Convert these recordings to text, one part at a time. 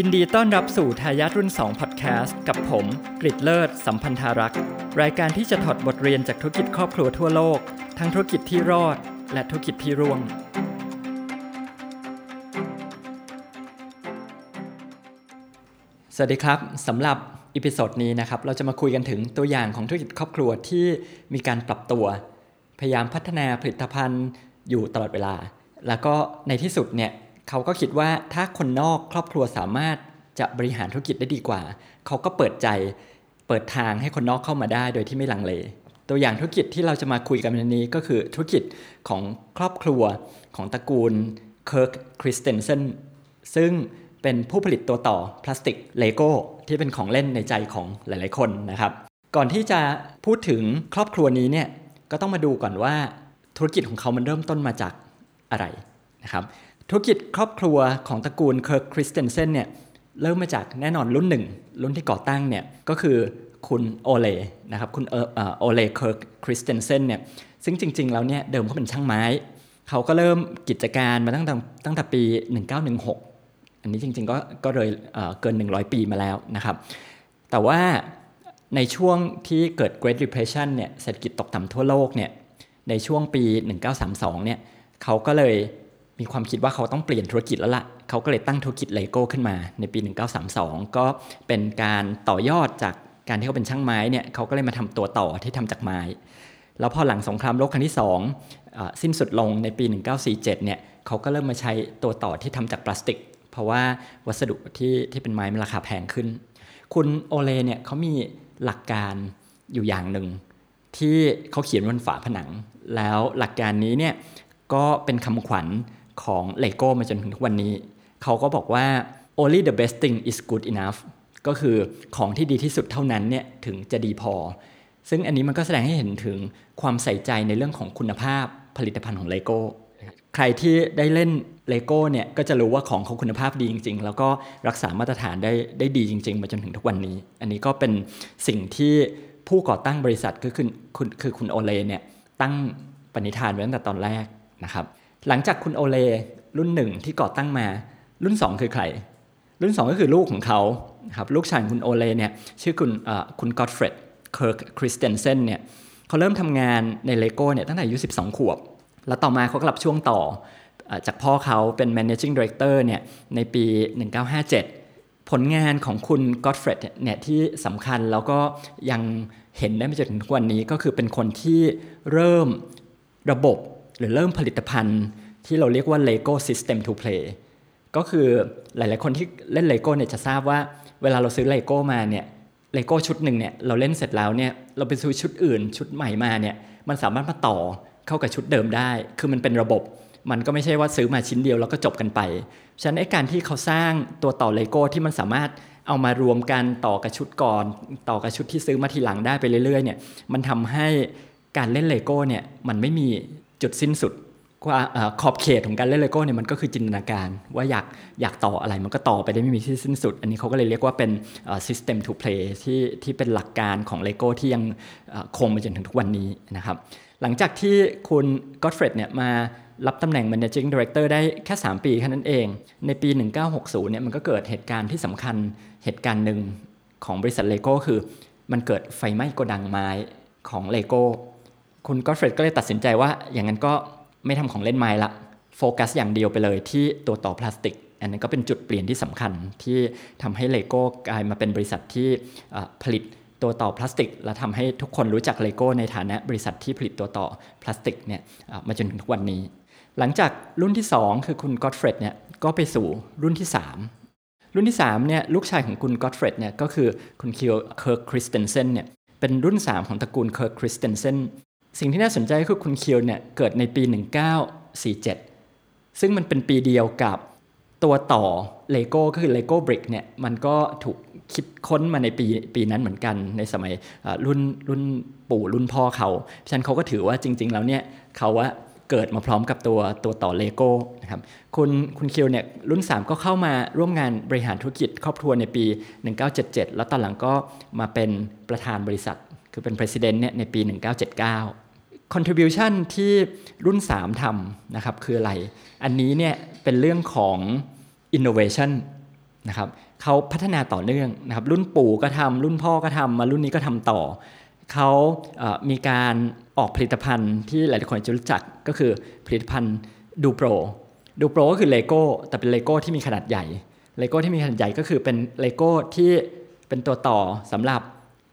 ยินดีต้อนรับสู่ทายาทรุ่น2 Podcast กับผมกริดเลิศ สัมพันธารักษ์ รายการที่จะถอดบทเรียนจากธุรกิจครอบครัวทั่วโลก ทั้งธุรกิจที่รอด และธุรกิจที่ร่วง สวัสดีครับสำหรับ episode นี้นะครับ เราจะมาคุยกันถึงตัวอย่างของธุรกิจครอบครัวที่มีการปรับตัว พยายามพัฒนาผลิตภัณฑ์อยู่ตลอดเวลา แล้วก็ในที่สุดเนี่ย เขาก็คิดว่าถ้าคนนอกครอบครัวสามารถจะบริหารธุรกิจได้ดีกว่า เขาก็เปิดใจเปิดทางให้คนนอกเข้ามาได้โดยที่ไม่ลังเล ตัวอย่างธุรกิจที่เราจะมาคุยกันในนี้ก็คือธุรกิจของครอบครัวของตระกูลเคิร์กคริสเตนเซนซึ่งเป็นผู้ผลิตตัวต่อพลาสติกเลโก้ที่เป็นของเล่นในใจของหลาย ๆ คนนะครับ ก่อนที่จะพูดถึงครอบครัวนี้เนี่ยก็ต้องมาดูก่อนว่าธุรกิจของเขามันเริ่มต้นมาจากอะไรนะครับ ธุรกิจครอบครัวของตระกูลเคิร์กคริสเตนเซนเนี่ยเริ่มมาจากแน่นอนรุ่นหนึ่ง รุ่นที่ก่อตั้งเนี่ยก็คือคุณโอเลนะครับคุณโอเลเคิร์กคริสเตนเซนเนี่ยซึ่งจริง ๆ แล้วเนี่ยเดิมเขาเป็นช่างไม้ เขาก็เริ่มกิจการมาตั้งแต่ตั้งแต่ปี 1916 อันนี้จริง ๆ ก็ก็เลยเกิน 100 ปีมาแล้วนะครับ แต่ว่าในช่วงที่เกิด Great Depression เนี่ยเศรษฐกิจตกต่ำทั่วโลกเนี่ยในช่วงปี 1932 เนี่ยเขาก็เลย มีความคิดว่าเขาต้องเปลี่ยนธุรกิจแล้วละ่ะ เขาก็เลยตั้งธุรกิจเลโก้ขึ้นมาในปี 1932 ก็เป็นการต่อยอดจากการที่เขาเป็นช่างไม้เนี่ยเขาก็เลยมาทำตัวต่อที่ทำจากไม้ แล้วพอหลังสงครามโลกครั้งที่2สิ้นสุดลงในปี 1947 เนี่ยเขาก็เริ่มมาใช้ตัวต่อที่ทำจากพลาสติก เพราะว่าวัสดุที่ที่เป็นไม้มันราคาแพงขึ้น คุณโอเลเนี่ยเขามีหลักการอยู่อย่างหนึ่งที่เขาเขียนบนฝาผนัง แล้วหลักการนี้เนี่ยก็เป็นคำขวัญ ของเลโก้มาจนถึงทุกวันนี้ เขาก็บอกว่า only the best thing is good enough ก็คือของที่ดีที่สุดเท่านั้นเนี่ยถึงจะดีพอ ซึ่งอันนี้มันก็แสดงให้เห็นถึงความใส่ใจในเรื่องของคุณภาพผลิตภัณฑ์ของเลโก้ใครที่ได้เล่นเลโก้เนี่ยก็จะรู้ว่าของเขาคุณภาพดีจริง ๆ แล้วก็รักษามาตรฐานได้ได้ดีจริง ๆ มาจนถึงทุกวันนี้ อันนี้ก็เป็นสิ่งที่ผู้ก่อตั้งบริษัทก็คือคุณคือคุณโอเลเนี่ยตั้งปณิธานไว้ตั้งแต่ตอนแรกนะครับ หลังจากคุณโอเลรุ่นหนึ่งที่ก่อตั้งมา รุ่น 2 คือใคร รุ่น 2 ก็คือลูกของเขาครับลูกชายคุณโอเลเนี่ยชื่อคุณคุณกอตเฟรดเคิร์กคริสเตนเซนเนี่ยเขาเริ่มทำงานในเลโก้เนี่ยตั้งแต่อายุ 12 ขวบ แล้วต่อมาเขาก็รับช่วงต่อจากพ่อเขาเป็น managing director เนี่ยในปี 1957 ผลงานของคุณกอตเฟรดเนี่ยที่สำคัญแล้วก็ยังเห็นได้มาจนถึงทุกวันนี้ก็คือเป็นคนที่เริ่มระบบ หรือเริ่มผลิตภัณฑ์ที่เราเรียกว่า Lego System to Play ก็คือหลาย ๆ คนที่เล่นเลโก้เนี่ยจะทราบว่าเวลาเราซื้อเลโก้มาเนี่ยเลโก้ชุดหนึ่งเนี่ยเราเล่นเสร็จแล้วเนี่ยเราไปซื้อชุดอื่น ชุดใหม่มาเนี่ยมันสามารถมาต่อเข้ากับชุดเดิมได้ คือมันเป็นระบบ มันก็ไม่ใช่ว่าซื้อมาชิ้นเดียวแล้วก็จบกันไป ฉะนั้นการที่เขาสร้างตัวต่อเลโก้ที่มันสามารถเอามารวมกันต่อกับชุดก่อน ต่อกับชุดที่ซื้อมาทีหลังได้ไปเรื่อยๆเนี่ยมันทำให้การเล่นเลโก้เนี่ยมันไม่มี จุดสิ้นสุดว่าขอบเขตของการเล่นเลโก้เนี่ยมันก็คือจินตนาการว่าอยากอยากต่ออะไรมันก็ต่อไปได้ไม่มีที่สิ้นสุด อันนี้เขาก็เลยเรียกว่าเป็น system to play ที่ที่เป็นหลักการของเลโก้ที่ยังคงมาจนถึงทุกวันนี้นะครับหลังจากที่คุณก็อตเฟรดเนี่ยมารับตำแหน่ง managing director ได้แค่ 3 ปีแค่นั้นเอง ในปี 1960เนี่ยมันก็เกิดเหตุการณ์ที่สำคัญเหตุการณ์หนึ่งของบริษัทเลโก้คือ มันเกิดไฟไหม้โกดังไม้ของเลโก้ คุณก็อตเฟรดก็เลยตัดสินใจว่าอย่างนั้นก็ไม่ทำของเล่นไม้ละโฟกัสอย่างเดียวไปเลยที่ตัวต่อพลาสติก อันนั้นก็เป็นจุดเปลี่ยนที่สำคัญที่ทำให้เลโก้กลายมาเป็นบริษัทที่ผลิตตัวต่อพลาสติก และทำให้ทุกคนรู้จักเลโก้ในฐานะบริษัทที่ผลิตตัวต่อพลาสติกเนี่ยมาจนถึงทุกวันนี้ หลังจากรุ่นที่ 2 คือคุณก็อตเฟรดเนี่ยก็ไปสู่รุ่นที่ 3 รุ่นที่3เนี่ยลูกชายของคุณก็อตเฟรดเนี่ยก็คือคุณคิวเคิร์กคริสเตนเซนเนี่ยเป็นรุ่น 3 ของตระกูลเคิร์กคริสเตนเซน สิ่งที่น่าสนใจคือคุณคิวเนี่ยเกิดในปี 1947 ซึ่งมันเป็นปีเดียวกับตัวต่อเลโก้ก็คือเลโก้ brick เนี่ยมันก็ถูกคิดค้นมาในปีปีนั้นเหมือนกันในสมัยรุ่นรุ่นปู่รุ่นพ่อเขาฉะนั้นเขาก็ถือว่าจริง ๆ แล้วเนี่ยเขาว่าเกิดมาพร้อมกับตัวตัวต่อเลโก้นะครับคุณคุณคิวเนี่ยรุ่น 3 ก็เข้ามาร่วมงานบริหารธุรกิจครอบครัวในปี 1977 แล้วตอนหลังก็มาเป็นประธานบริษัท คือเป็น president เนี่ยในปี 1979 contribution ที่รุ่น 3ทำนะครับคืออะไร อันนี้เนี่ยเป็นเรื่องของ innovation นะครับเขาพัฒนาต่อเนื่องนะครับรุ่นปู่ก็ทำรุ่นพ่อก็ทำมารุ่นนี้ก็ทำต่อเขาเมีการออกผลิตภัณฑ์ที่หลาย ๆ คนจะรู้จักก็คือผลิตภัณฑ์ Duplo Duplo ก็คือเลโก้แต่เป็นเลโก้ที่มีขนาดใหญ่เลโก้ที่มีขนาดใหญ่ก็คือเป็นเลโก้ที่เป็นตัวต่อสำหรับ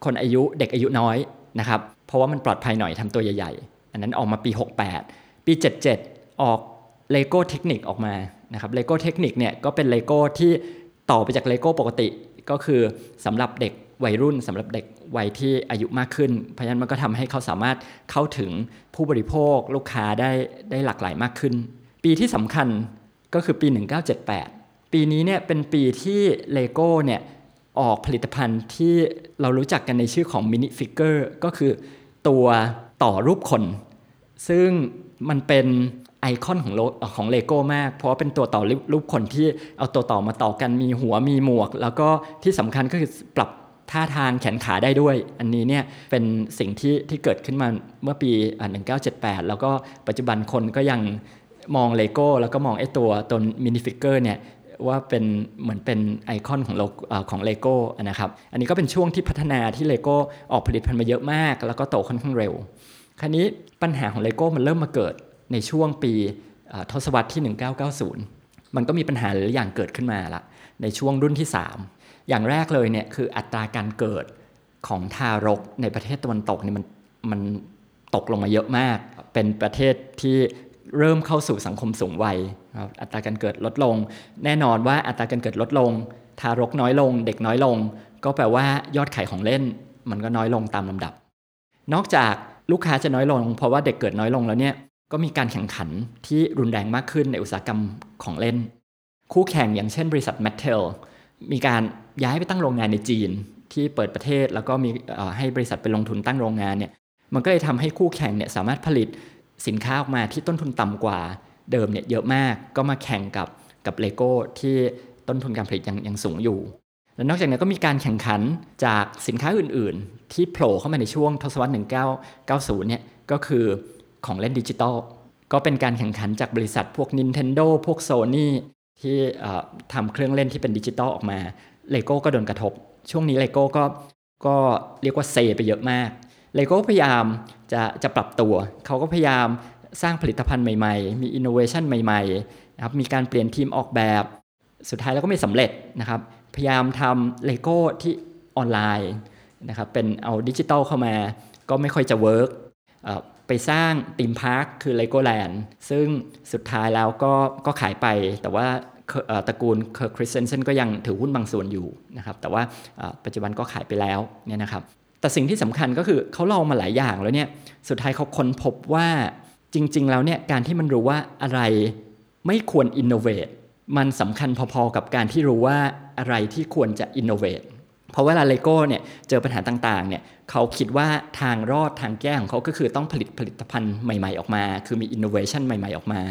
คนอายุเด็กอายุน้อยนะครับ เพราะว่ามันปลอดภัยหน่อยทำตัวใหญ่ๆ อันนั้นออกมาปี 68 ปี 77 ออกเลโก้ Technic ออกมานะครับเลโก้ Technic เนี่ยก็เป็นเลโก้ที่ต่อไปจากเลโก้ปกติก็คือสำหรับเด็กวัยรุ่นสำหรับเด็กวัยที่อายุมากขึ้น เพราะฉะนั้นมันก็ทำให้เขาสามารถเข้าถึงผู้บริโภคลูกค้าได้ได้หลากหลายมากขึ้น ปีที่สำคัญก็คือปี 1978 ปีนี้เนี่ยเป็นปีที่เลโก้เนี่ย ออกผลิตภัณฑ์ที่เรารู้จักกันในชื่อของ minifigure ก็คือตัวต่อรูปคน ซึ่งมันเป็นไอคอนของของเลโก้มาก เพราะว่าเป็นตัวต่อรูปคนที่เอาตัวต่อมาต่อกันมีหัวมีหมวก แล้วก็ที่สำคัญก็คือปรับท่าทางแขนขาได้ด้วย อันนี้เนี่ยเป็นสิ่งที่ที่เกิดขึ้นมาเมื่อปี 1978 แล้วก็ปัจจุบันคนก็ยังมองเลโก้แล้วก็มองไอ้ตัวตัว minifigure เนี่ย ว่าเป็นเหมือนเป็นไอคอนของโลของเลโก้นะครับ อันนี้ก็เป็นช่วงที่พัฒนาที่เลโก้ออกผลิตภัณฑ์มาเยอะมาก แล้วก็โตค่อนข้างเร็ว คราวนี้ปัญหาของเลโก้มันเริ่มมาเกิดในช่วงปีทศวรรษที่ 1990 มันก็มีปัญหาหลายอย่างเกิดขึ้นมาละในช่วงรุ่นที่ 3 อย่างแรกเลยเนี่ยคืออัตราการเกิดของทารกในประเทศตะวันตกเนี่ยมันมันตกลงมาเยอะมาก เป็นประเทศที่ เริ่มเข้าสู่สังคมสูงวัยอัตราการเกิดลดลง แน่นอนว่าอัตราการเกิดลดลง ทารกน้อยลง เด็กน้อยลง ก็แปลว่ายอดขายของเล่น มันก็น้อยลงตามลำดับ นอกจากลูกค้าจะน้อยลง เพราะว่าเด็กเกิดน้อยลงแล้วเนี่ยก็มีการแข่งขันที่รุนแรงมากขึ้นในอุตสาหกรรมของเล่น คู่แข่งอย่างเช่นบริษัท m a t t e l มีการย้ายไปตั้งโรงงานในจีนที่เปิดประเทศแล้วก็มีให้บริษัทไปลงทุนตั้งโรงงานเนี่ยมันก็เลยทำให้คู่แข่งเนี่ยสามารถผลิต สินค้าออกมาที่ต้นทุนต่ำกว่าเดิมเนี่ยเยอะมากก็มาแข่งกับกับเลโก้ที่ต้นทุนการผลิตยังยังสูงอยู่ และนอกจากนั้ก็มีการแข่งขันจากสินค้าอื่น ๆ ที่โผล่เข้ามาในช่วงทศวรรษ 1990 เนี่ยก็คือของเล่นดิจิตอลก็เป็นการแข่งขันจากบริษัทพวก Nintendo พวก Sony ที่ทำเครื่องเล่นที่เป็นดิจิตอลออกมาเลโก้ก็โดนกระทบ ช่วงนี้เลโก้ก็ก็เรียกว่าเซไปเยอะมาก เลโก้พยายามจะจะปรับตัว เขาก็พยายามสร้างผลิตภัณฑ์ใหม่ๆ มีอินโนเวชันใหม่ๆนะครับมีการเปลี่ยนทีมออกแบบ สุดท้ายแล้วก็ไม่สำเร็จนะครับ พยายามทำเลโก้ที่ออนไลน์นะครับเป็นเอาดิจิตอลเข้ามาก็ไม่ค่อยจะ work ไปสร้าง theme park คือเลโก้แลนด์ซึ่งสุดท้ายแล้วก็ก็ขายไป แต่ว่าตระกูลเคอร์คริสเซนเซนก็ยังถือหุ้นบางส่วนอยู่นะครับแต่ว่าปัจจุบันก็ขายไปแล้วเนี่ยนะครับ แต่สิ่งที่สำคัญก็คือเขาลองมาหลายอย่างแล้วเนี่ยสุดท้ายเขาค้นพบว่าจริง ๆ แล้วเนี่ยการที่มันรู้ว่าอะไรไม่ควร innovateมันสำคัญพอๆกับการที่รู้ว่าอะไรที่ควรจะ innovate เพราะเวลาเลโก้เนี่ยเจอปัญหาต่างๆเนี่ยเขาคิดว่าทางรอดทางแก้ของเขาก็คือต้องผลิตผลิตภัณฑ์ใหม่ๆออกมา คือมีอินโนเวชันใหม่ๆออกมา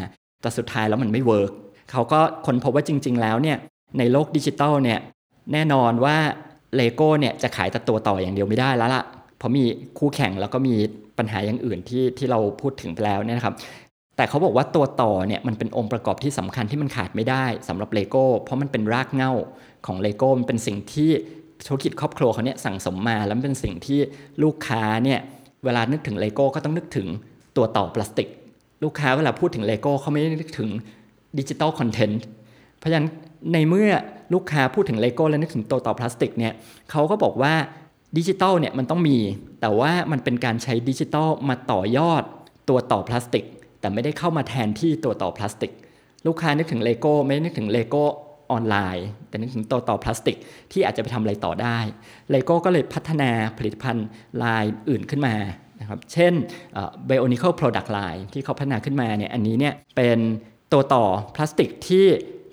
แต่สุดท้ายแล้วมันไม่ work เขาก็ค้นพบว่าจริง ๆ แล้วเนี่ยในโลกดิจิตอลเนี่ยแน่นอนว่า เลโก้เนี่ยจะขายแต่ตัวต่ออย่างเดียวไม่ได้แล้วล่ะ เพราะมีคู่แข่งแล้วก็มีปัญหาอย่างอื่นที่ที่เราพูดถึงไปแล้วเนี่ยนะครับแต่เขาบอกว่าตัวต่อเนี่ยมันเป็นองค์ประกอบที่สำคัญที่มันขาดไม่ได้สำหรับเลโก้เพราะมันเป็นรากเหง้าของเลโก้มันเป็นสิ่งที่ธุรกิจครอบครัวเขาเนี่ยสั่งสมมาแล้วเป็นสิ่งที่ลูกค้าเนี่ยเวลานึกถึงเลโก้ก็ต้องนึกถึงตัวต่อพลาสติก ลูกค้าเวลาพูดถึงเลโก้เขาไม่ได้นึกถึง digital content เพราะฉะนั้นในเมื่อ ลูกค้าพูดถึงเลโก้แล้วนึกถึงตัวต่อพลาสติกเนี่ยเขาก็บอกว่าดิจิตอลเนี่ยมันต้องมี แต่ว่ามันเป็นการใช้ดิจิตอลมาต่อยอดตัวต่อพลาสติก แต่ไม่ได้เข้ามาแทนที่ตัวต่อพลาสติก ลูกค้านึกถึงเลโก้ไม่นึกถึงเลโก้ออนไลน์ แต่นึกถึงตัวต่อพลาสติก ที่อาจจะไปทำอะไรต่อได้เลโก้ก็เลยพัฒนาผลิตภัณฑ์ลายอื่นขึ้นมานะครับเช่น Bionicle Product Line ที่เขาพัฒนาขึ้นมาเนี่ยอันนี้เนี่ยเป็นตัวต่อพลาสติกที่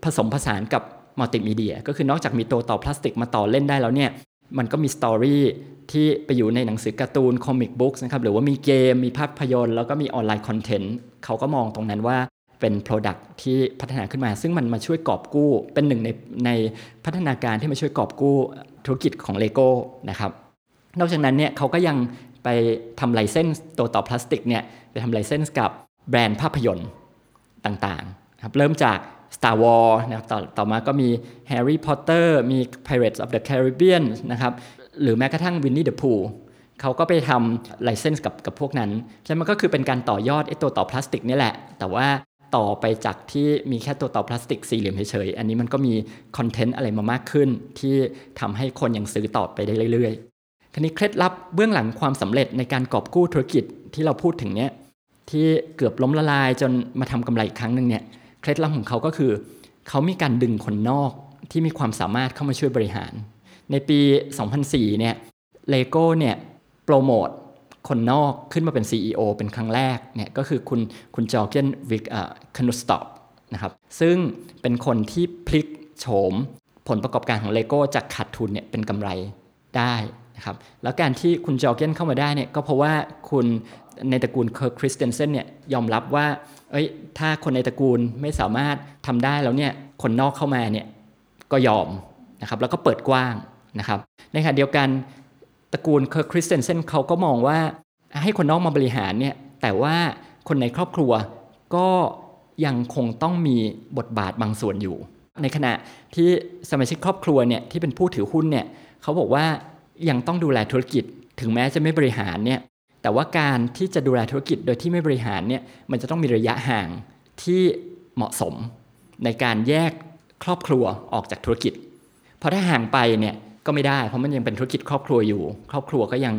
ผสมผสานกับ มัลติมีเดียก็คือนอกจากมีตัวต่อพลาสติกมาต่อเล่นได้แล้วเนี่ยมันก็มี story ที่ไปอยู่ในหนังสือการ์ตูน comic book นะครับหรือว่ามีเกม มีภาพยนตร์ แล้วก็มี online content เขาก็มองตรงนั้นว่าเป็น Product ที่พัฒนาขึ้นมา ซึ่งมันมาช่วยกอบกู้ เป็นหนึ่งในในพัฒนาการที่มาช่วยกอบกู้ธุรกิจของ Lego นะครับนอกจากนั้นเนี่ยเขาก็ยังไปทำ license ตัวต่อพลาสติกเนี่ยไปทำ license กับแบรนด์ภาพยนตร์ต่างๆครับเริ่มจาก Star Wars นะครับต่อต่อมาก็มี Harry Potter มี Pirates of the Caribbean นะครับหรือแม้กระทั่ง Winnie the Pooh เขาก็ไปทำไลเซนส์กับกับพวกนั้นฉะนั้นมันก็คือเป็นการต่อยอดไอ้ตัวต่อพลาสติกนี่แหละ แต่ว่าต่อไปจากที่มีแค่ตัวต่อพลาสติกสี่เหลี่ยมเฉยๆ อันนี้มันก็มีคอนเทนต์อะไรมามากขึ้น ที่ทำให้คนยังซื้อต่อไปได้เรื่อยๆ ทีนี้เคล็ดลับเบื้องหลังความสำเร็จในการกอบกู้ธุรกิจที่เราพูดถึงเนี้ยที่เกือบล้มละลายจนมาทำกำไรอีกครั้งหนึ่งเนี่ย เคล็ดลับของเขาก็คือ เขามีการดึงคนนอกที่มีความสามารถเข้ามาช่วยบริหาร ในปี 2004 เนี่ยเลโก้เนี่ยโปรโมทคนนอกขึ้นมาเป็น CEO เป็นครั้งแรกเนี่ยก็คือคุณคุณจอร์เกนวิกคนุสตอปนะครับซึ่งเป็นคนที่พลิกโฉมผลประกอบการของเลโก้จากขาดทุนเนี่ยเป็นกำไรได้นะครับแล้วการที่คุณจอร์เกนเข้ามาได้เนี่ยก็เพราะว่าคนในตระกูลเคิร์กคริสเตนเซนเนี่ยยอมรับว่า เอ้ย ถ้าคนในตระกูลไม่สามารถทำได้แล้วเนี่ย คนนอกเข้ามาเนี่ยก็ยอมนะครับ แล้วก็เปิดกว้างนะครับ ในขณะเดียวกันตระกูลเคิร์กคริสเตนเซนเขาก็มองว่าให้คนนอกมาบริหารเนี่ย แต่ว่าคนในครอบครัวก็ยังคงต้องมีบทบาทบางส่วนอยู่ ในขณะที่สมาชิกครอบครัวเนี่ยที่เป็นผู้ถือหุ้นเนี่ยเขาบอกว่ายังต้องดูแลธุรกิจ ถึงแม้จะไม่บริหารเนี่ย แต่ว่าการที่จะดูแลธุรกิจโดยที่ไม่บริหารเนี่ยมันจะต้องมีระยะห่างที่เหมาะสม ในการแยกครอบครัวออกจากธุรกิจ เพราะถ้าห่างไปเนี่ยก็ไม่ได้ เพราะมันยังเป็นธุรกิจครอบครัวอยู่ ครอบครัวก็ยัง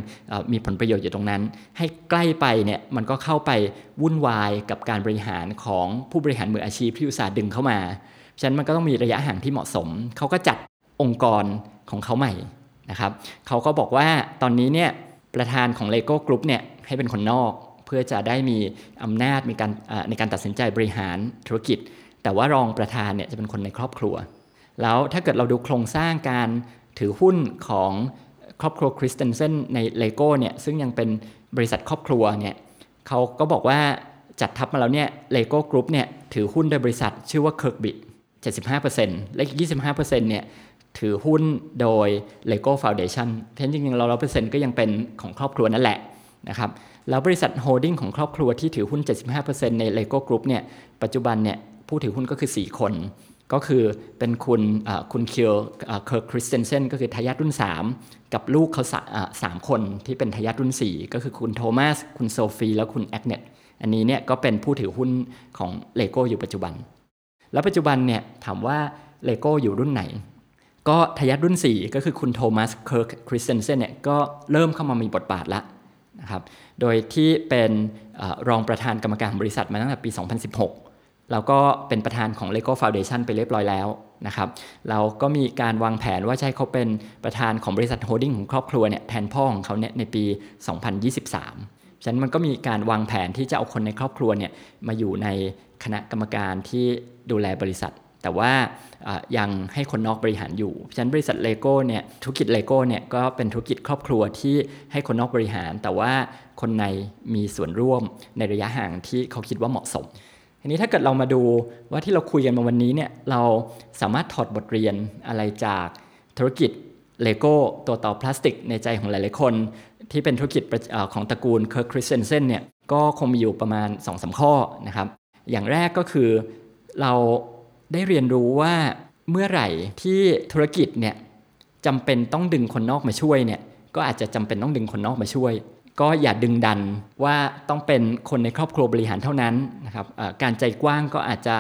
มีผลประโยชน์อยู่ตรงนั้น ให้ใกล้ไปเนี่ยมันก็เข้าไปวุ่นวายกับการบริหารของผู้บริหารมืออาชีพที่อุตสาห์ดึงเข้ามาฉะนั้นมันก็ต้องมีระยะห่างที่เหมาะสม เขาก็จัดองค์กรของเขาใหม่นะครับเขาก็บอกว่าตอนนี้เนี่ย ประธานของ Lego Group เนี่ยให้เป็นคนนอก เพื่อจะได้มีอำนาจมีการในการตัดสินใจบริหารธุรกิจ แต่ว่ารองประธานเนี่ยจะเป็นคนในครอบครัว แล้วถ้าเกิดเราดูโครงสร้างการถือหุ้นของครอบครัวคริสเตนเซนในเลโก้เนี่ยซึ่งยังเป็นบริษัทครอบครัวเนี่ยเขาก็บอกว่าจัดทัพมาแล้วเนี่ยเลโก้กรุ๊ปเนี่ยถือหุ้นโดยบริษัทชื่อว่า KIRKBI 75%และอีก 25%เนี่ย ถือหุ้นโดย Lego Foundation เพราะฉะนั้นจริงๆร้อยร้อยเปอร์เซ็นต์ก็ยังเป็นของครอบครัวนั่นแหละนะครับแล้วบริษัท holding ของครอบครัวที่ถือหุ้น 75%ใน Lego Group เนี่ยปัจจุบันเนี่ยผู้ถือหุ้นก็คือ 4 คน ก็คือเป็นคุณคุณเคลด์เคิร์กคริสเตนเซนก็คือทายาทรุ่น 3 กับลูกเขาสามคนที่เป็นทายาทรุ่น 4 ก็คือคุณโทมัสคุณโซฟีแล้วคุณแอกเนตอันนี้เนี่ยก็เป็นผู้ถือหุ้นของเลโก้อยู่ปัจจุบัน แล้วปัจจุบันเนี่ยถามว่าเลโก้อยู่รุ่นไหน ก็ทายาทรุ่น 4 ก็คือคุณโทมัสเคิร์กคริสเตนเซนเนี่ยก็เริ่มเข้ามามีบทบาทละนะครับโดยที่เป็นรองประธานกรรมการบริษัทมาตั้งแต่ปี 2016 แล้วก็เป็นประธานของ Lego Foundation ไปเรียบร้อยแล้วนะครับแล้วก็มีการวางแผนว่าให้เขาเป็นประธานของบริษัท holding ของครอบครัวเนี่ยแทนพ่อของเขาเนี่ยในปี 2023 ฉะนั้นมันก็มีการวางแผนที่จะเอาคนในครอบครัวเนี่ยมาอยู่ในคณะกรรมการที่ดูแลบริษัท แต่ว่ายังให้คนนอกบริหารอยู่ฉะนั้นบริษัทเลโก้เนี่ยธุรกิจเลโก้เนี่ยก็เป็นธุรกิจครอบครัวที่ให้คนนอกบริหาร แต่ว่าคนในมีส่วนร่วมในระยะห่างที่เขาคิดว่าเหมาะสมทีนี้ถ้าเกิดเรามาดูว่าที่เราคุยกันมาวันนี้เนี่ยเราสามารถถอดบทเรียนอะไรจากธุรกิจเลโก้ตัวต่อพลาสติกในใจของหลายๆคน ที่เป็นธุรกิจของตระกูลเคิร์กคริสเตนเซนเนี่ยก็คงมีอยู่ประมาณ2อสข้อนะครับ อย่างแรกก็คือเรา ได้เรียนรู้ว่าเมื่อไหร่ที่ธุรกิจเนี่ยจำเป็นต้องดึงคนนอกมาช่วยเนี่ยก็อาจจะจำเป็นต้องดึงคนนอกมาช่วย ก็อย่าดึงดันว่าต้องเป็นคนในครอบครัวบริหารเท่านั้นนะครับการใจกว้างก็อาจจะ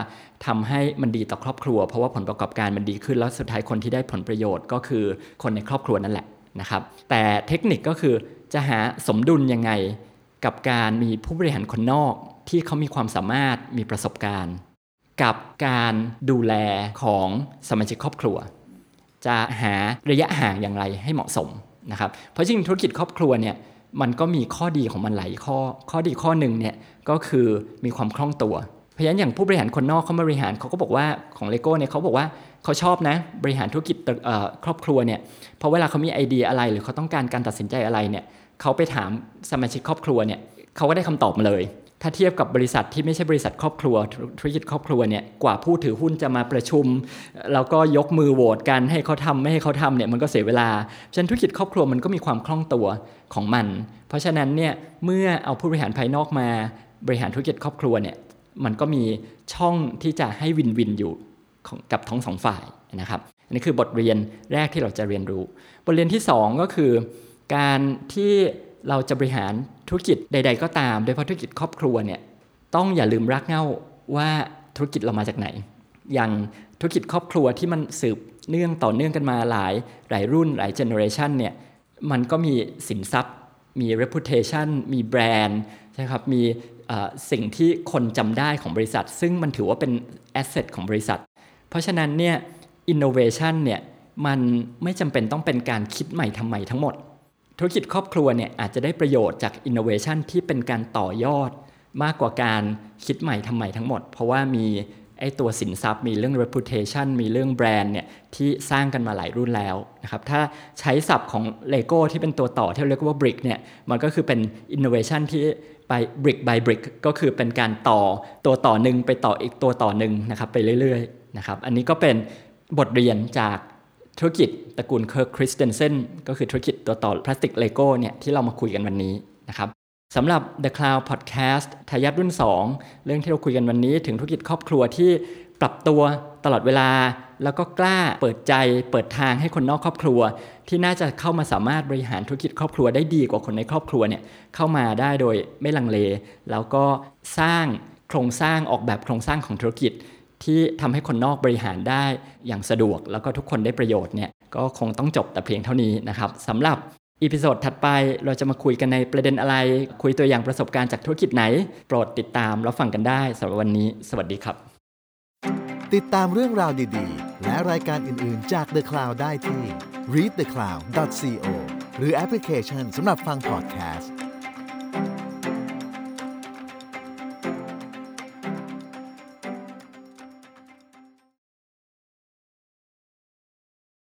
ทำให้มันดีต่อครอบครัว เพราะว่าผลประกอบการมันดีขึ้นแล้วสุดท้ายคนที่ได้ผลประโยชน์ก็คือคนในครอบครัวนั่นแหละนะครับ แต่เทคนิคก็คือจะหาสมดุลยังไงกับการมีผู้บริหารคนนอกที่เขามีความสามารถมีประสบการณ์ กับการดูแลของสมาชิกครอบครัว จะหาระยะห่างอย่างไรให้เหมาะสมนะครับเพราะจริงธุรกิจครอบครัวเนี่ยมันก็มีข้อดีของมันหลายข้อข้อดีข้อหนึ่งเนี่ยก็คือมีความคล่องตัวเพราะฉะนั้นอย่างผู้บริหารคนนอกเขามาบริหารเขาก็บอกว่าของเลโก้เนี่ยเขาบอกว่าเขาชอบนะบริหารธุรกิจครอบครัวเนี่ยเพราะเวลาเขามีไอเดียอะไร หรือเขาต้องการการตัดสินใจอะไรเนี่ยเขาไปถามสมาชิกครอบครัวเนี่ยเขาก็ได้คำตอบมาเลย ถ้าเทียบกับบริษัทที่ไม่ใช่บริษัทครอบครัวธุรกิจครอบครัวเนี่ยกว่าผู้ถือหุ้นจะมาประชุม แล้วก็ยกมือโหวตกันให้เขาทำไม่ให้เขาทำเนี่ยมันก็เสียเวลาฉะนั้นธุรกิจครอบครัวมันก็มีความคล่องตัวของมัน เพราะฉะนั้นเนี่ยเมื่อเอาผู้บริหารภายนอกมาบริหารธุรกิจครอบครัวเนี่ยมันก็มีช่องที่จะให้วินวินอยู่กับทั้งสองฝ่ายนะครับอันนี้คือบทเรียนแรกที่เราจะเรียนรู้ บทเรียนที่ 2 ก็คือ การที่ เราจะบริหารธุรกิจใด ๆ ก็ตาม โดยเฉพาะธุรกิจครอบครัวเนี่ยต้องอย่าลืมรักเง่าว่าธุรกิจเรามาจากไหน อย่างธุรกิจครอบครัวที่มันสืบเนื่องต่อเนื่องกันมาหลายหลายรุ่นหลายเจเนอเรชันเนี่ยมันก็มีสินทรัพย์ มี reputation มีแบรนด์ใช่ครับมีสิ่งที่คนจำได้ของบริษัท ซึ่งมันถือว่าเป็น asset ของบริษัท เพราะฉะนั้นเนี่ย innovation เนี่ยมันไม่จำเป็นต้องเป็นการคิดใหม่ทำใหม่ทั้งหมด ธุรกิจครอบครัวเนี่ยอาจจะได้ประโยชน์จาก innovation ที่เป็นการต่อยอด มากกว่าการคิดใหม่ทำใหม่ทั้งหมด เพราะว่ามีไอตัวสินทรัพย์มีเรื่อง reputation มีเรื่องแบรนด์เนี่ยที่สร้างกันมาหลายรุ่นแล้วนะครับถ้าใช้ศัพท์ของ Lego ที่เป็นตัวต่อที่เรียกว่า brick เนี่ยมันก็คือเป็น innovation ที่ไป brick by brick ก็คือเป็นการต่อตัวต่อหนึ่งไปต่ออีกตัวต่อหนึ่งนะครับไปเรื่อยๆนะครับอันนี้ก็เป็นบทเรียนจาก ธุรกิจตระกูลเคิร์กคริสเตนเซนก็คือธุรกิจตัวต่อพลาสติกเลโก้เนี่ยที่เรามาคุยกันวันนี้นะครับสำหรับ The Cloud Podcast ทายาทรุ่น 2 เรื่องที่เราคุยกันวันนี้ถึงธุรกิจครอบครัวที่ปรับตัวตลอดเวลา แล้วก็กล้าเปิดใจเปิดทางให้คนนอกครอบครัว ที่น่าจะเข้ามาสามารถบริหารธุรกิจครอบครัวได้ดีกว่าคนในครอบครัวเนี่ยเข้ามาได้โดยไม่ลังเล แล้วก็สร้างโครงสร้างออกแบบโครงสร้างของธุรกิจ ที่ทำให้คนนอกบริหารได้อย่างสะดวก แล้วก็ทุกคนได้ประโยชน์เนี่ยก็คงต้องจบแต่เพียงเท่านี้นะครับสำหรับ episode ถัดไปเราจะมาคุยกันในประเด็นอะไร คุยตัวอย่างประสบการณ์จากธุรกิจไหน โปรดติดตามแล้วฟังกันได้สำหรับวันนี้ สวัสดีครับ ติดตามเรื่องราวดีๆ และรายการอื่นๆจาก The Cloud ได้ที่ readthecloud.co หรือแอปพลิเคชันสำหรับฟังพอดแคสต์